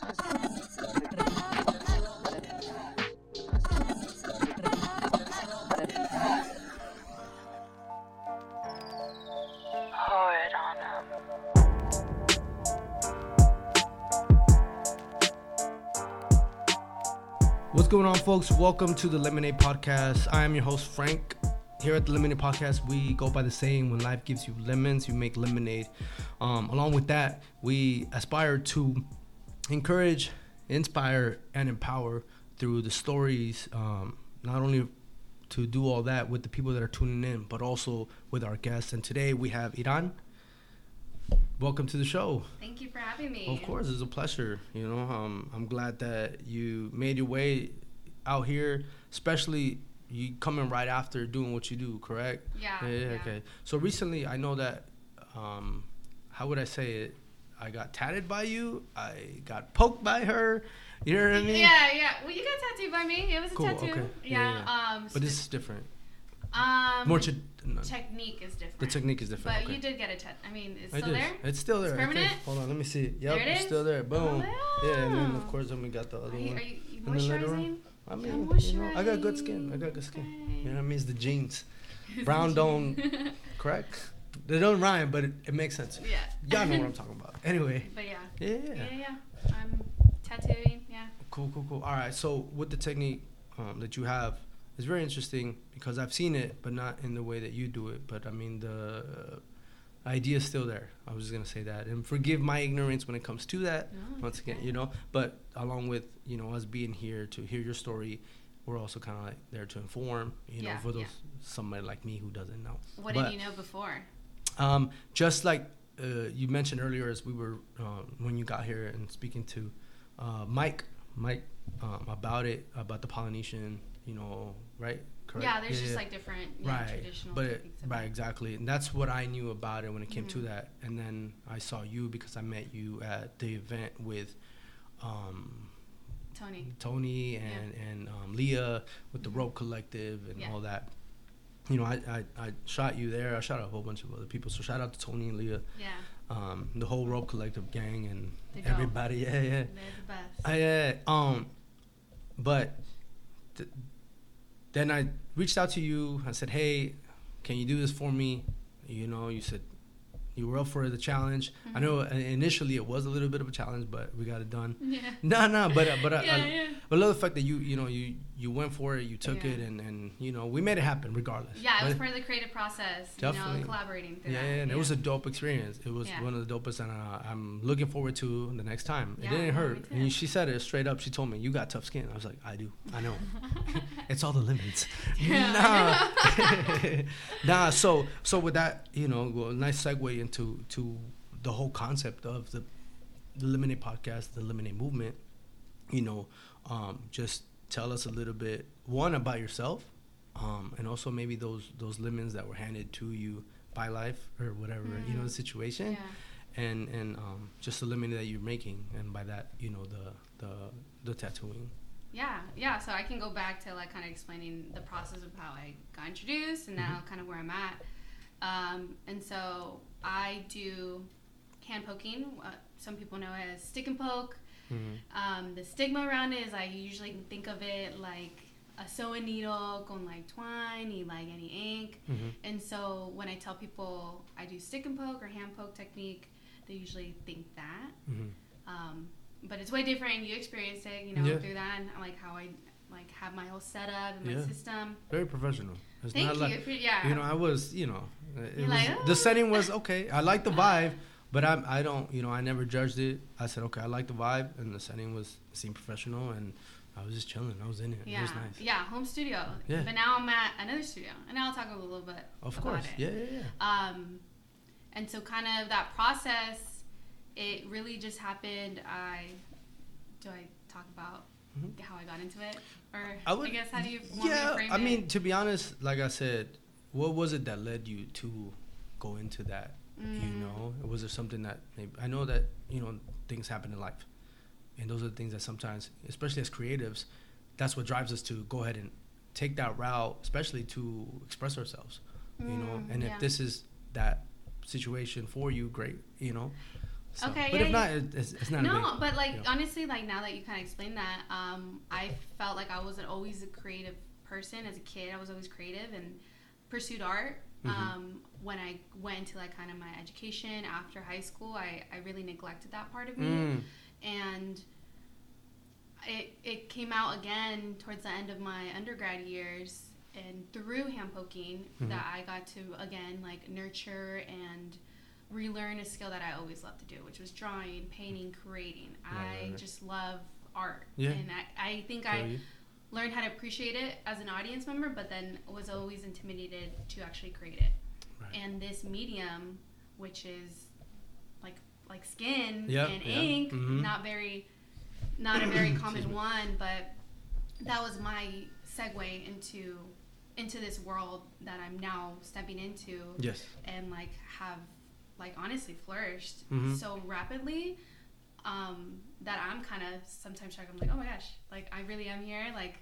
What's going on, folks? Welcome to the Lemonade Podcast. I am your host, Frank. Here at the Lemonade Podcast, we go by the saying when life gives you lemons, you make lemonade. Um, along with that, we aspire to encourage, inspire, and empower through the stories, um, not only to do all that with the people that are tuning in, but also with our guests. And today we have Irán. Welcome to the show. Thank you for having me. Of course, it's a pleasure. You know, um, I'm glad that you made your way out here, especially you coming right after doing what you do. Correct? Yeah. Yeah. yeah, Okay. So recently, I know that. Um, how would I say it? I got tatted by you. I got poked by her. You know what I mean? Yeah, yeah. Well, you got tattooed by me. It was a Cool, tattoo. okay. Yeah. Yeah, Um. But this is different. um. More. Ch- no, technique is different. the technique is different. But okay. you did get a tat. I mean, it's I still did. there. It's still there. It's permanent? Hold on, let me see. Yep, There it it's is? still there. Boom. Oh, Yeah, and then of course then we got the other Are you, one. are you, you moisturizing? I Yeah, mean, you know, I got good skin. I got good skin. Okay. You know what I mean? It's the genes. Brown don't, correct? They don't rhyme, but it, it makes sense. yeah. Y'all know what I'm talking about. Anyway, But yeah. yeah. Yeah, yeah. I'm tattooing. Yeah. Cool, cool, cool. All right. So with the technique um, that you have, it's very interesting because I've seen it, but not in the way that you do it. But I mean, the uh, idea is still there. I was just gonna say that, and forgive my ignorance when it comes to that. No, once again, okay. you know. But along with you know us being here to hear your story, we're also kind of like there to inform. You know, Yeah, for those yeah. somebody like me who doesn't know. What But- did you know before? Um, just like uh, you mentioned earlier, as we were um, when you got here and speaking to uh, Mike, Mike um, about it, about the Polynesian, you know, right? Correct? Yeah, there's just like different yeah, right, traditional but it, right, exactly, and that's what I knew about it when it came to Mhm. that. And then I saw you because I met you at the event with. Um, Tony. Tony and and um, Leah with the Mhm. Rope Collective and Yeah. all that. You know, I, I, I shot you there. I shot a whole bunch of other people. So shout out to Tony and Leah, Yeah. um, the whole Rope Collective gang and They go. everybody. Yeah, yeah. They're the best. I, yeah. Um, but th- then I reached out to you. I said, "Hey, can you do this for me?" You know, you said you were up for the challenge. I Mhm. know initially it was a little bit of a challenge, but we got it done. Yeah. No, no, but uh, but uh, yeah, I, yeah. but I love the fact that you you know you you went for it, you took Yeah. it, and and you know we made it happen regardless. Yeah, it was But- part of the creative process. Definitely. You know, collaborating through yeah, that. and it was a dope experience. It was Yeah. one of the dopest, and uh, I'm looking forward to the next time. Yeah, it didn't hurt. And she said it straight up. She told me, "You got tough skin." I was like, "I do. I know. it's all the limits." Nah, nah. So so with that, you know, well, nice segue into to the whole concept of the the Lemonade podcast, the Lemonade movement. You know, um, just tell us a little bit one about yourself, um, and also maybe those those lemons that were handed to you by life or whatever you know the Mm. situation, Yeah. and and um, just the lemon that you're making, and by that you know the the the tattooing. Yeah, yeah. So I can go back to like kind of explaining the process of how I got introduced and Mm-hmm. now kind of where I'm at. Um, and so I do hand poking. Uh, some people know it as stick and poke. Mm-hmm. Um, the stigma around it is I usually think of it like a sewing needle con like twine, y like any ink. Mm-hmm. And so when I tell people I do stick and poke or hand poke technique, they usually think that. Mm-hmm. Um, but it's way different. You experienced it, you know, Yeah. through that, and I like how I like have my whole setup and my system. Very professional. It's Thank not you. like yeah. you know I was you know it was, "Oh." the setting was okay. I like the vibe, but I I don't you know I never judged it. I said okay I like the vibe and the setting was seemed professional and I was just chilling. I was in it. yeah, It was nice. yeah, home studio. Yeah. But now I'm at another studio, and I'll talk a little bit Of about course. it. Yeah, yeah, yeah. Um, and so kind of that process, it really just happened. I do I talk about Mhm. how I got into it, or I I, guess how do you want me Yeah, to frame I it? mean to be honest, like I said, what was it that led you to go into that? You Mm. know, was there something that maybe I know that you know things happen in life, and those are the things that sometimes, especially as creatives, that's what drives us to go ahead and take that route, especially to express ourselves. You know, Mm, and yeah. if this is that situation for you, great. You know, So, Okay, but yeah, if not, it's, it's not. a no, big, but like yeah. honestly, like now that you kind of explained that, um, I felt like I wasn't always a creative person as a kid. I was always creative and pursued art. Mhm. Um, when I went to like kind of my education after high school, I, I really neglected that part of me, Mm, and it it came out again towards the end of my undergrad years and through hand poking Mhm. that I got to again like nurture and relearn a skill that I always loved to do, which was drawing, painting, creating. Right, I right, right. just love art. Yeah. And I, I think I. learned how to appreciate it as an audience member, but then was always intimidated to actually create it. Right. And this medium, which is like like skin Yeah, and yeah. ink, Mhm. not very not a very common one, but that was my segue into into this world that I'm now stepping into Yes. and like have like honestly flourished Mhm. so rapidly um, that I'm kind of sometimes shocked. I'm like, oh my gosh, like I really am here. Like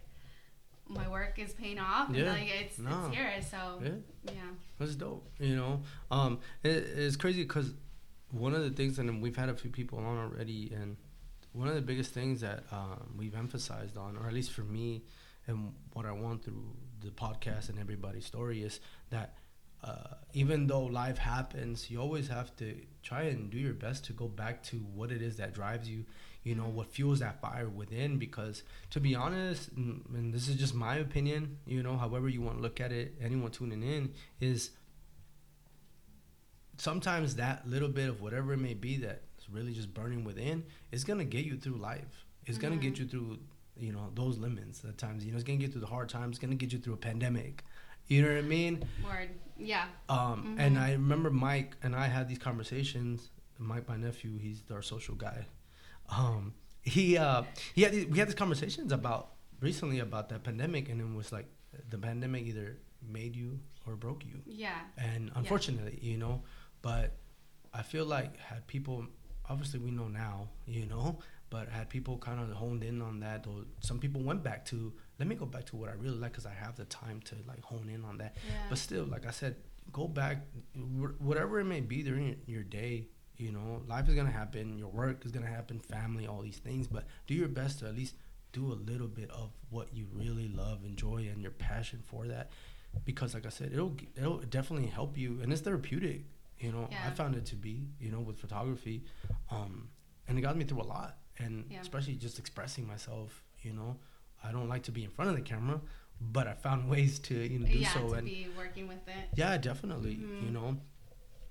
my work is paying off. Yeah. And, like it's it's here. So Yeah. yeah. That's dope. You know, um, it, it's crazy because one of the things, and we've had a few people on already, and one of the biggest things that um, we've emphasized on, or at least for me, and what I want through the podcast and everybody's story is that uh, even though life happens, you always have to try and do your best to go back to what it is that drives you. You know, what fuels that fire within. Because to be honest, and, and this is just my opinion. You know, however you want to look at it, anyone tuning in is sometimes that little bit of whatever it may be that's really just burning within is gonna get you through life. It's gonna get Mhm. you through, you know, those limits at times. You know, it's gonna get you through the hard times. It's gonna get you through a pandemic. You know what I mean? Word. Yeah. Um, And Mhm. I remember Mike and I had these conversations. Mike, my nephew, he's our social guy. Um, he uh, he had these, we had these conversations about recently about that pandemic, and it was like the pandemic either made you or broke you Yeah. and unfortunately you know but i feel like had people obviously we know now you know but had people kind of honed in on that or some people went back to let me go back to what i really like because i have the time to like hone in on that Yeah. but still like i said go back whatever it may be during your, your day you know life is gonna happen your work is gonna happen family all these things but do your best to at least do a little bit of what you really love enjoy and your passion for that because like i said it'll it'll definitely help you and it's therapeutic you know i found it to be you know with photography um and it got me through a lot and Yeah. especially just expressing myself you know i don't like to be in front of the camera but i found ways to you know do yeah. so to and be working with it. yeah definitely Mhm. you know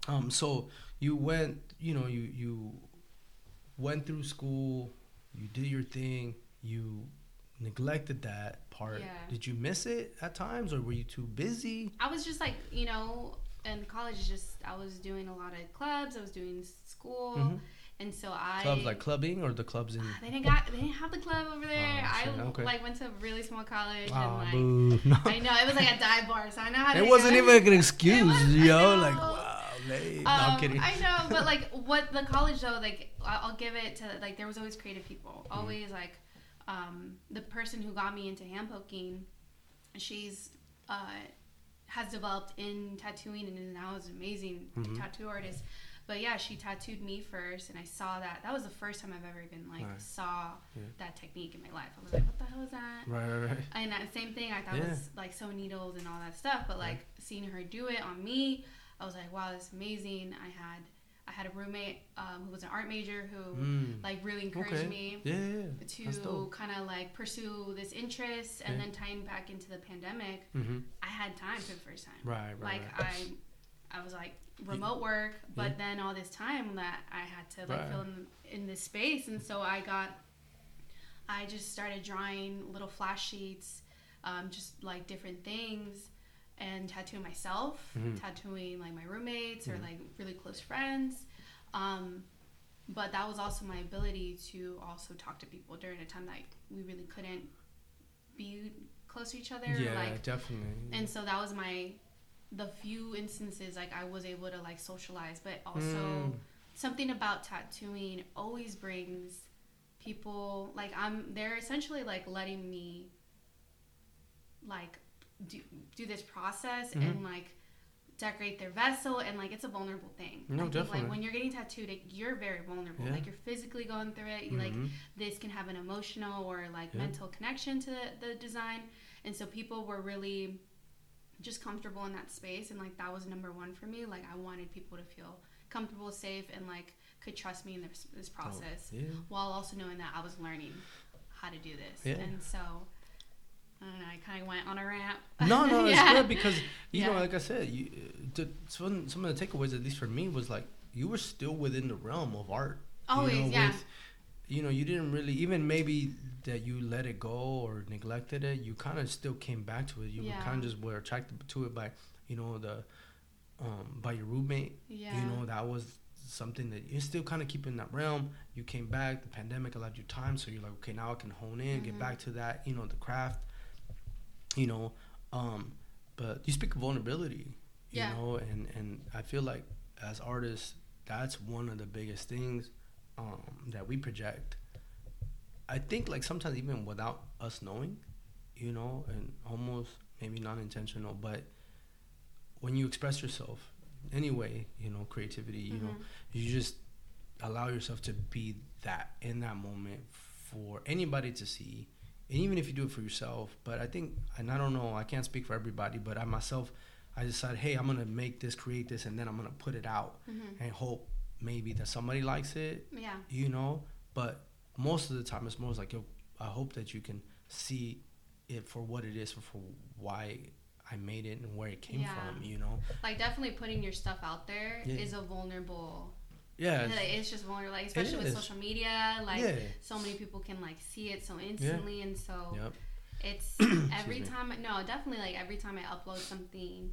um so you went you know you you went through school you did your thing you neglected that part Yeah. did you miss it at times or were you too busy I was just like, you know, in college, just I was doing a lot of clubs. I was doing school, Mhm. And so I clubs like clubbing or the clubs in they didn't got they didn't have the club over there. Oh, I okay. like went to a really small college Ah, and like boo. No. I know it was like a dive bar, so I know how to. it wasn't even an excuse was- yo know. like wow late. no i'm Um, kidding I know, but like what the college though, like I'll give it to like there was always creative people. Mm-hmm. Always like um, the person who got me into hand poking, she's uh, has developed in tattooing and is now is an amazing Mhm. tattoo artist. But yeah, she tattooed me first, and I saw that. That was the first time I've ever even like Right. saw Yeah. that technique in my life. I was like, what the hell is that? right right right And that same thing, I thought Yeah. was like so needles and all that stuff. But like seeing her do it on me, I was like, wow, that's amazing. I had I had a roommate um, who was an art major who Mm. like really encouraged okay me yeah, yeah, yeah. To kind of like pursue this interest. And then tying back into the pandemic, Mhm. I had time for the first time. right right like right. I, I was like remote work, but Yeah. then all this time that I had to like Right. fill in, in this space, and so I got, I just started drawing little flash sheets, um, just like different things, and tattooing myself, Mhm. tattooing like my roommates or Mhm. like really close friends. Um, but that was also my ability to also talk to people during a time that we really couldn't be close to each other. yeah like definitely and so that was my the few instances like i was able to like socialize but also Mm. something about tattooing always brings people like i'm they're essentially like letting me like do, do this process Mhm. and like decorate their vessel and like it's a vulnerable thing. No, I think, definitely. Like when you're getting tattooed, it, you're very vulnerable. Yeah. Like you're physically going through it. You like this can have an emotional or like Yeah. mental connection to the, the design, and so people were really just comfortable in that space, and like that was number one for me. Like I wanted people to feel comfortable, safe, and like could trust me in this this oh, process Oh, yeah. while also knowing that I was learning how to do this. Yeah. And so I don't know, I kind of went on a rant. No, no, it's good because you know, like I said, you, the, some some of the takeaways, at least for me, was like you were still within the realm of art. Always, you know, yeah. with- you know, you didn't really even maybe that you let it go or neglected it. You kind of still came back to it. You Yeah. kind of just were attracted to it by, you know, the, um, by your roommate. Yeah. You know, that was something that you're still kind of keeping in that realm. You came back. The pandemic allowed you time, so you're like, okay, now I can hone in, get Mhm. back to that. You know, the craft. You know, um, but you speak of vulnerability. You Yeah. know, and and I feel like as artists, that's one of the biggest things um, that we project. I think like sometimes even without us knowing, you know, and almost maybe not intentional, but when you express yourself anyway, you know, creativity, you know, Mhm. you just allow yourself to be that in that moment for anybody to see and even if you do it for yourself but i think and i don't know i can't speak for everybody but i myself i decided hey i'm gonna make this create this and then i'm gonna put it out Mhm. and hope maybe that somebody likes it Yeah. you know but most of the time it's more like yo, i hope that you can see it for what it is for, for why i made it and where it came Yeah. from you know Like definitely putting your stuff out there is Yeah. a vulnerable. yeah Like, it's just vulnerable, like especially with social media. Like yeah so many people can like see it so instantly, and so yep it's every me. time. No, definitely like every time I upload something.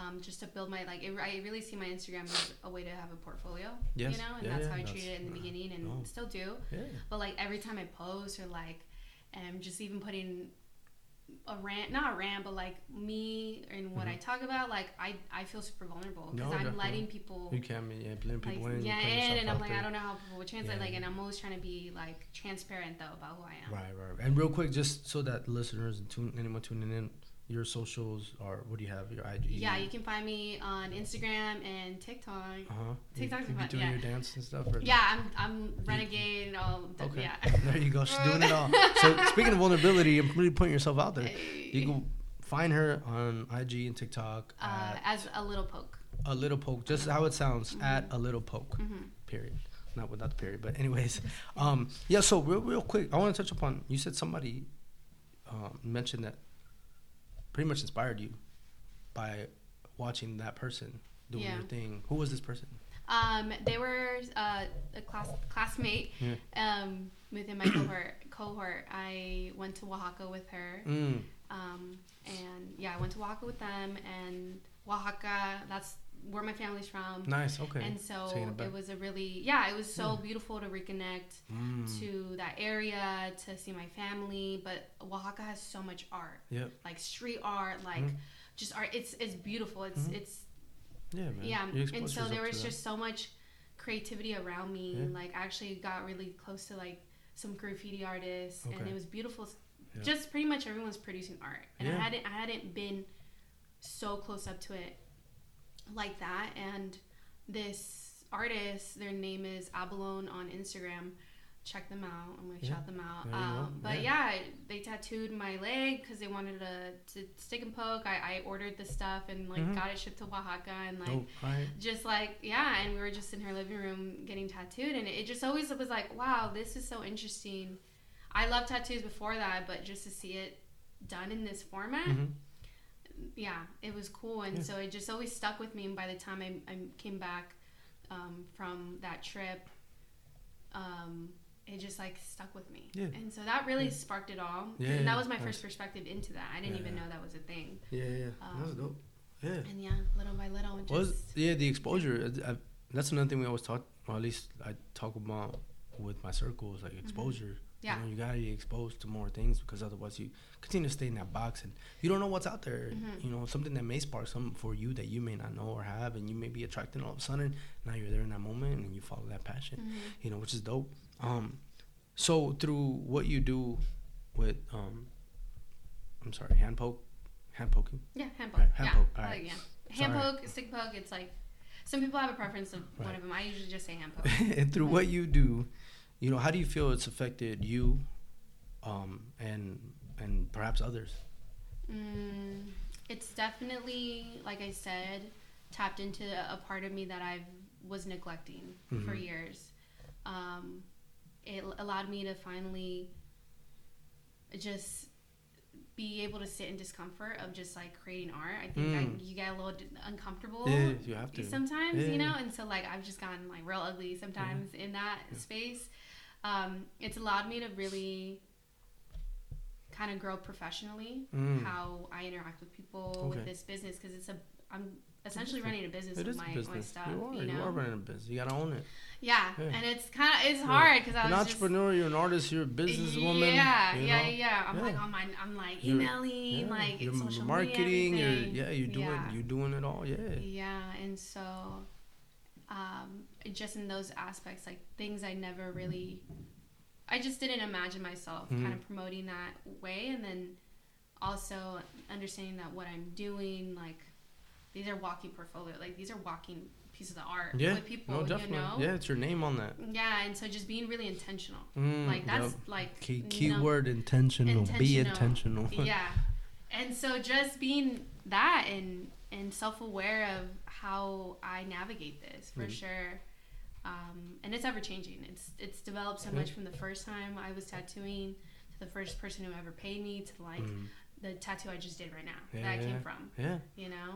Um, just to build my like, it, I really see my Instagram as a way to have a portfolio, Yes. you know, and Yeah, that's yeah, how I treated it in the beginning, and no. still do. yeah But like every time I post or like, and just even putting a rant, not a rant, but like me and what I talk about, like I I feel super vulnerable because Mm-hmm. No, I'm definitely. letting people You can, yeah, like people in. yeah yourself and I'm like there. I don't know how people would translate Yeah. like, and I'm always trying to be like transparent though about who I am. Right, right, right. And real quick, just so that listeners and tune, anyone tuning in, your socials are what do you have? Your IG. Yeah, you can find me on Instagram and TikTok. Uh huh. TikTok's you, you be doing yeah. your dance and stuff. Or Yeah, I'm I'm renegade. All the, Okay. yeah. There you go. She's doing it all. So speaking of vulnerability, and really putting yourself out there. You can find her on IG and TikTok uh, as a little poke. a little poke. Just how it sounds at a little poke. hmm Period. Not without the period, but anyways, um, yeah. So real, real quick, I want to touch upon. You said somebody um, mentioned that pretty much inspired you by watching that person doing Yeah. your thing. Who was this person? Um, they were uh, a class classmate Yeah. um, within my cohort. Cohort. I went to Oaxaca with her, Mm, um, and yeah, I went to Oaxaca with them. And Oaxaca, that's where my family's from. nice. Okay. And so it was a really yeah, it was so Yeah. beautiful to reconnect Mm, to that area to see my family. But Oaxaca has so much art, Yep. like street art, like Mhm. just art. It's it's beautiful. It's Mhm. it's Yeah, man. yeah, and so there was that. just so much creativity around me. Yeah. Like I actually got really close to like some graffiti artists, and it was beautiful. Yeah. Just pretty much everyone's producing art, and I hadn't I hadn't been so close up to it like that. And this artist, their name is Abalone on Instagram. Check them out. I'm gonna Yeah. shout them out. There you go. Um, but Yeah. yeah. they tattooed my leg because they wanted to, to stick and poke. I, I ordered the stuff and like Mhm. got it shipped to Oaxaca and like right? just like yeah and we were just in her living room getting tattooed and it just always was like wow this is so interesting i love tattoos before that but just to see it done in this format Mhm. Yeah it was cool and Yeah. so it just always stuck with me and by the time i, I came back um, from that trip um, it just like stuck with me Yeah. and so that really Yeah. sparked it all Yeah, and that was my nice. first perspective into that i didn't even know that was a thing Yeah, yeah. Um, That's dope. Yeah. and yeah little by little just was yeah the exposure uh, I, that's another thing we always talk or at least i talk about with my circles like exposure Mm-hmm. Yeah. you know you gotta be exposed to more things because otherwise you continue to stay in that box and you don't know what's out there Mhm. you know something that may spark something for you that you may not know or have and you may be attracted all of a sudden now you're there in that moment and you follow that passion Mhm. you know which is dope um so through what you do with um i'm sorry hand poke hand poking Yeah, hand poke. Right, hand yeah, poke, alright. like- yeah. hand Sorry. poke, stick poke. It's like some people have a preference of one of them. I usually just say hand poke. and through what you do, you know, how do you feel it's affected you, um, and and perhaps others? Mm, it's definitely, like I said, tapped into a part of me that I was neglecting for Mhm. years. Um, it allowed me to finally just be able to sit in discomfort of just like creating art. I think I, Mm. you get a little d- uncomfortable Yeah, you sometimes, Yeah. you know, and so like I've just gotten like real ugly sometimes in that space. Um, it's allowed me to really kind of grow professionally Mm. how I interact with people Okay. with this business because it's a I'm essentially running a business It with is a my, my stuff. you are. You You, are running a business. You gotta own it. yeah. Yeah. and it's kind of it's Yeah. hard because I You're was an just entrepreneur. You're an artist. You're a businesswoman. yeah, you yeah, know? yeah. I'm Yeah. like on my I'm like You're- emailing, Yeah, like you're social marketing. media, You're yeah. You're doing. Yeah. You're doing it all. Yeah. Yeah, and so um, just in those aspects, like things I never really, I just didn't imagine myself Mhm. kind of promoting that way, and then also understanding that what I'm doing, like these are walking portfolio, like these are walking pieces of art Yeah. with people, no, you know. Yeah, it's your name on that. Yeah, and so just being really intentional, Mm, like that's yep. like Key, you know, keyword intentional. Be Intentional. intentional. yeah and so just being that and and self-aware of how i navigate this for Mhm. sure um, and it's ever changing it's it's developed so much from the first time i was tattooing to the first person who ever paid me to like Mm, the tattoo i just did right now Yeah, that i came from yeah. you know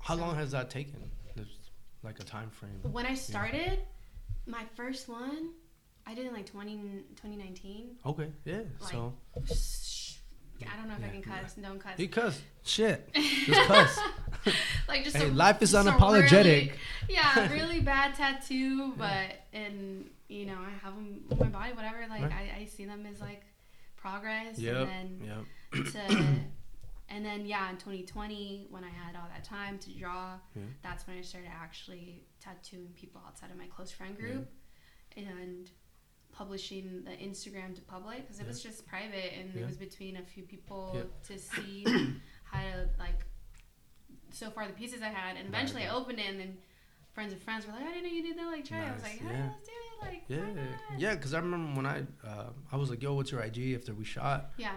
How So- long has that taken? There's like a time frame. when i started my first one i did in like 20, 2019 Okay. Yeah. Like, so i don't know if Yeah, i can cuss don't cuss you cuss. Shit. Just cuss. like just Hey, a, life is unapologetic. really- yeah, really bad tattoo, but and you know I have them on my body, whatever. Like Right. I, I see them as like progress, Yep. and Yep. then to and then yeah, in 2020 when I had all that time to draw, Yeah. that's when I started actually tattooing people outside of my close friend group, and publishing the Instagram to public because it was just private and Yeah. it was between a few people Yeah. to see how to like so far the pieces I had and eventually Right. I opened it and then friends of friends were like I didn't know you did that like try it. I was like hey yeah. let's do it like Yeah. Yeah. Because I remember when I uh, I was like, "Yo, what's your IG?" After we shot, yeah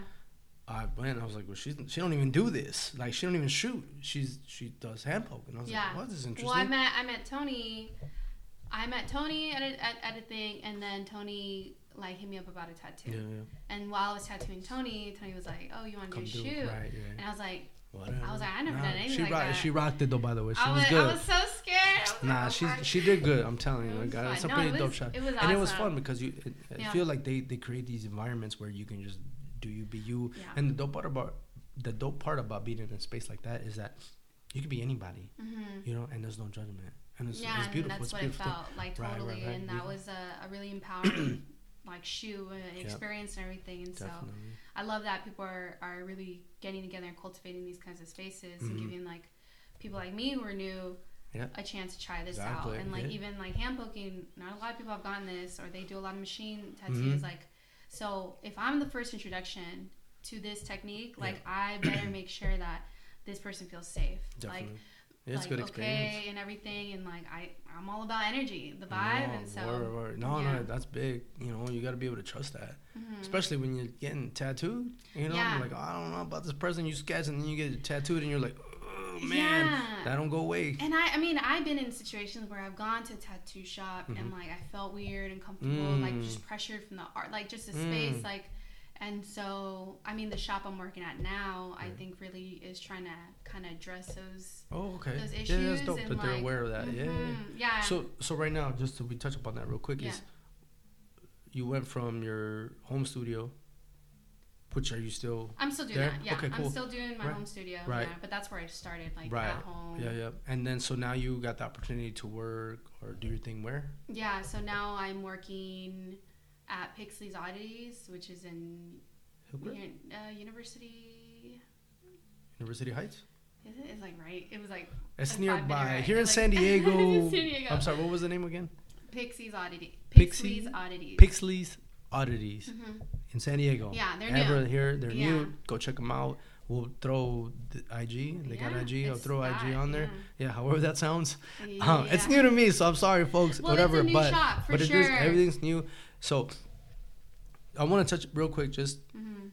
I went. And I was like, "Well, she's she don't even do this. Like, she don't even shoot. She's she does hand poke." And I was Yeah. like, "What? This is interesting." well I met I met Tony I met Tony at a, at, at a thing and then Tony like hit me up about a tattoo yeah. Yeah. and while I was tattooing Tony Tony was like oh you want to do a shoot Right. Yeah. and I was like Whatever. I was like, I never done anything she like rocked, that. She rocked it though. By the way, she I was was, good. I was so scared. Was Nah, oh, she she did good. I'm telling you, It like, it's a. No, pretty it was- dope shot. it was and it was fun because you, it, I Yeah. feel like they they create these environments where you can just do you be you. Yeah. And the dope part about the dope part about being in a space like that is that you can be anybody, Mhm. you know, and there's no judgment. And it's, yeah, it's beautiful. and it's that's what a it felt like Right, right, totally, right. and that Beautiful. was a, a really empowering like shoe uh, experience and everything. And so I love that people are, are really getting together and cultivating these kinds of spaces Mhm. and giving like people like me who are new Yeah. a chance to try this Exactly, out. And like yeah. even like hand poking, not a lot of people have gotten this, or they do a lot of machine tattoos. Mhm. Like, so if I'm the first introduction to this technique, like I better make sure that this person feels safe. Definitely. Like yeah, it's like, good experience. okay and everything and like I I'm all about energy the vibe no, and so word, word. No, yeah. no, that's big. You know, you got to be able to trust that, Mhm. especially when you're getting tattooed. You know, Yeah. like oh, I don't know about this person you sketch, and then you get tattooed, and you're like, oh man, Yeah. that don't go away. and I I mean I've been in situations where I've gone to a tattoo shop and Mhm. like I felt weird and comfortable like Mm. just pressured from the art like just a Mm. space like and so I mean the shop I'm working at now I think really is trying to kind of address those Oh, okay. those yeah, issues that's dope and that they're like, aware of that. Yeah, yeah, mm-hmm, yeah. yeah So, so right now, just to we touch upon that real quick, is you went from your home studio, which are you still I'm still doing there? that yeah Okay, cool. I'm still doing my Right. home studio Right. yeah, but that's where I started like Right. at home Yeah, yeah. And then so now you got the opportunity to work or do your thing where? Yeah, so now I'm working at Pixley's Oddities, which is in? Uni- uh, University. University Heights? Is it? It's like right. It was like It's nearby. Here in It's San Diego. San Diego. I'm sorry, what was the name again? Pixie's Oddity. Pixie- Pixley's Oddities. Pixley's Oddities Mhm. in San Diego. Yeah, they're Ever new. here, they're Yeah. new. Go check them out. we'll throw the IG. They got IG. I'll throw IG on there. yeah. Yeah, however that sounds. Yeah. Um, it's new to me, so I'm sorry, folks. Well, whatever, but shop, but it is- everything's new. So I want to touch real quick just Mhm.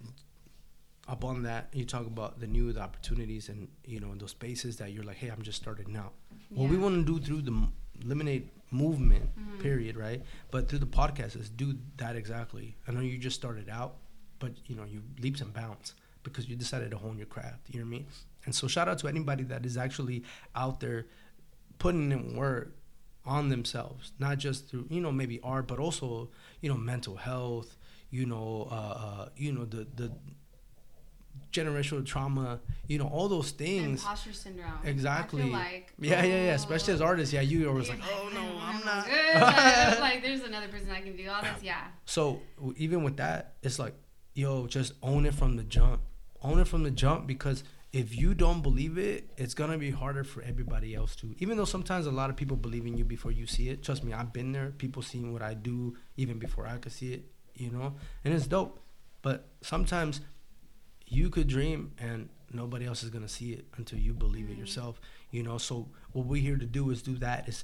up on that. You talk about the new, the opportunities, and you know in those spaces that you're like, hey, I'm just starting out. What we want to do through the lemonade movement, Mhm. period, right? But through the podcast is do that exactly. I know you just started out, but you know you leaps and bounds because you decided to hone your craft. You know what I mean? And so shout out to anybody that is actually out there putting in work on themselves, not just through you know maybe art, but also you know mental health. You know, uh, uh, you know the the generational trauma. You know all those things. Imposter syndrome. Exactly. Like. Yeah, yeah, yeah. oh, Especially as artists, yeah, you always you're like, oh no, I'm I'm not. good. like, there's another person I can do all this. Yeah. So even with that, it's like, yo, just own it from the jump. Own it from the jump because if you don't believe it, it's gonna be harder for everybody else to. Even though sometimes a lot of people believe in you before you see it. Trust me, I've been there. People seeing what I do even before I could see it. You know, and it's dope. But sometimes you could dream and nobody else is gonna see it until you believe it Mhm. yourself. You know, so what we're here to do is do that. Is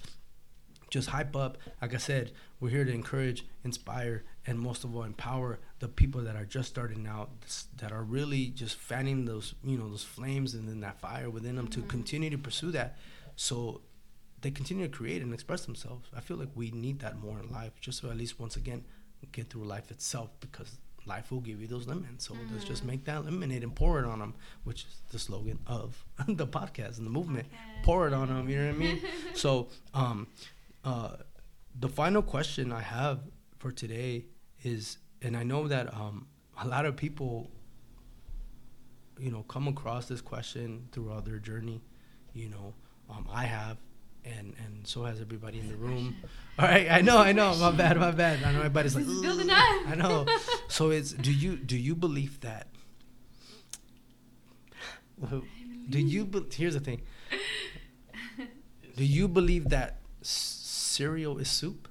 just hype up. Like I said, we're here to encourage, inspire, and most of all, empower the people that are just starting out, that are really just fanning those, you know, those flames and then that fire within them to Mhm. continue to pursue that, so they continue to create and express themselves. I feel like we need that more in life, just to at least once again get through life itself, because life will give you those lemons. So let's just Mhm. make that lemonade and pour it on them, which is the slogan of the podcast and the movement. Podcast. Pour it on them. You know what I mean? so um uh the final question i have for today is and i know that um a lot of people you know come across this question throughout their journey you know um i have and and so has everybody in the room. All right i know i know my bad my bad. I know everybody's like building up. i know. So it's do you do you believe that? Do you be, here's the thing. Do you believe that s- cereal is soup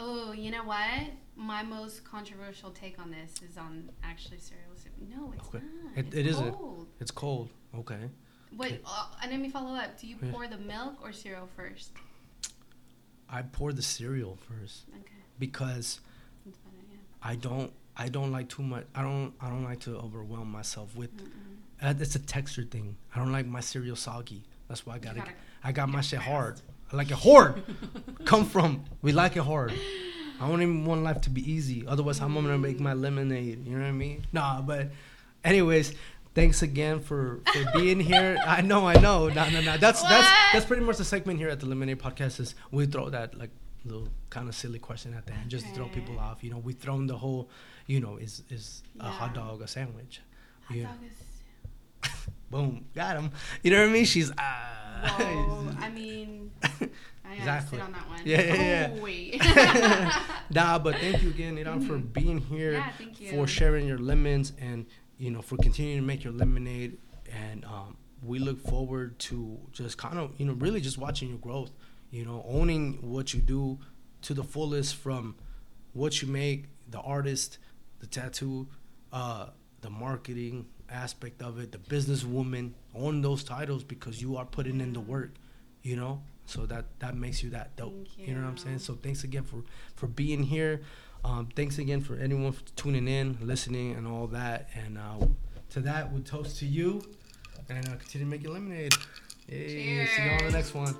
Oh, you know what? My most controversial take on this is on actually cereal soup. No, it's Okay. not. It- it's it isn't. cold. it's cold okay Wait, uh, and let me follow up. Do you Yeah. pour the milk or cereal first? i pour the cereal first Okay, because better. Yeah. i don't i don't like too much i don't i don't like to overwhelm myself with uh, it's a texture thing i don't like my cereal soggy that's why i gotta, gotta i got my shit hard like it hard come from we like it hard I don't even want life to be easy. Otherwise, how am I gonna make my lemonade? You know what I mean? Nah, but anyways, thanks again for for being here. I know, I know. No, no, no. That's that's What? that's pretty much the segment here at the Lemonade Podcast. Is we throw that like little kind of silly question at the end just to throw people off. You know, we thrown the whole, you know, is is a hot dog a sandwich? Hot Yeah. dog is. Boom, got him. You know what I mean? She's ah. Whoa, I mean, I Exactly. sit on that one. Yeah, yeah, yeah. Oh, wait. nah, but thank you again, Irán, for being here. yeah, thank you. for sharing your lemons and you know for continuing to make your lemonade and um, we look forward to just kind of you know really just watching your growth you know owning what you do to the fullest from what you make the artist the tattoo uh, the marketing aspect of it the businesswoman own those titles because you are putting in the work you know so that that makes you that dope Thank you know what i'm saying so thanks again for for being here um, thanks again for anyone for tuning in, listening, and all that. And uh, to that, we toast to you and uh, continue to make lemonade. Hey, see you on the next one.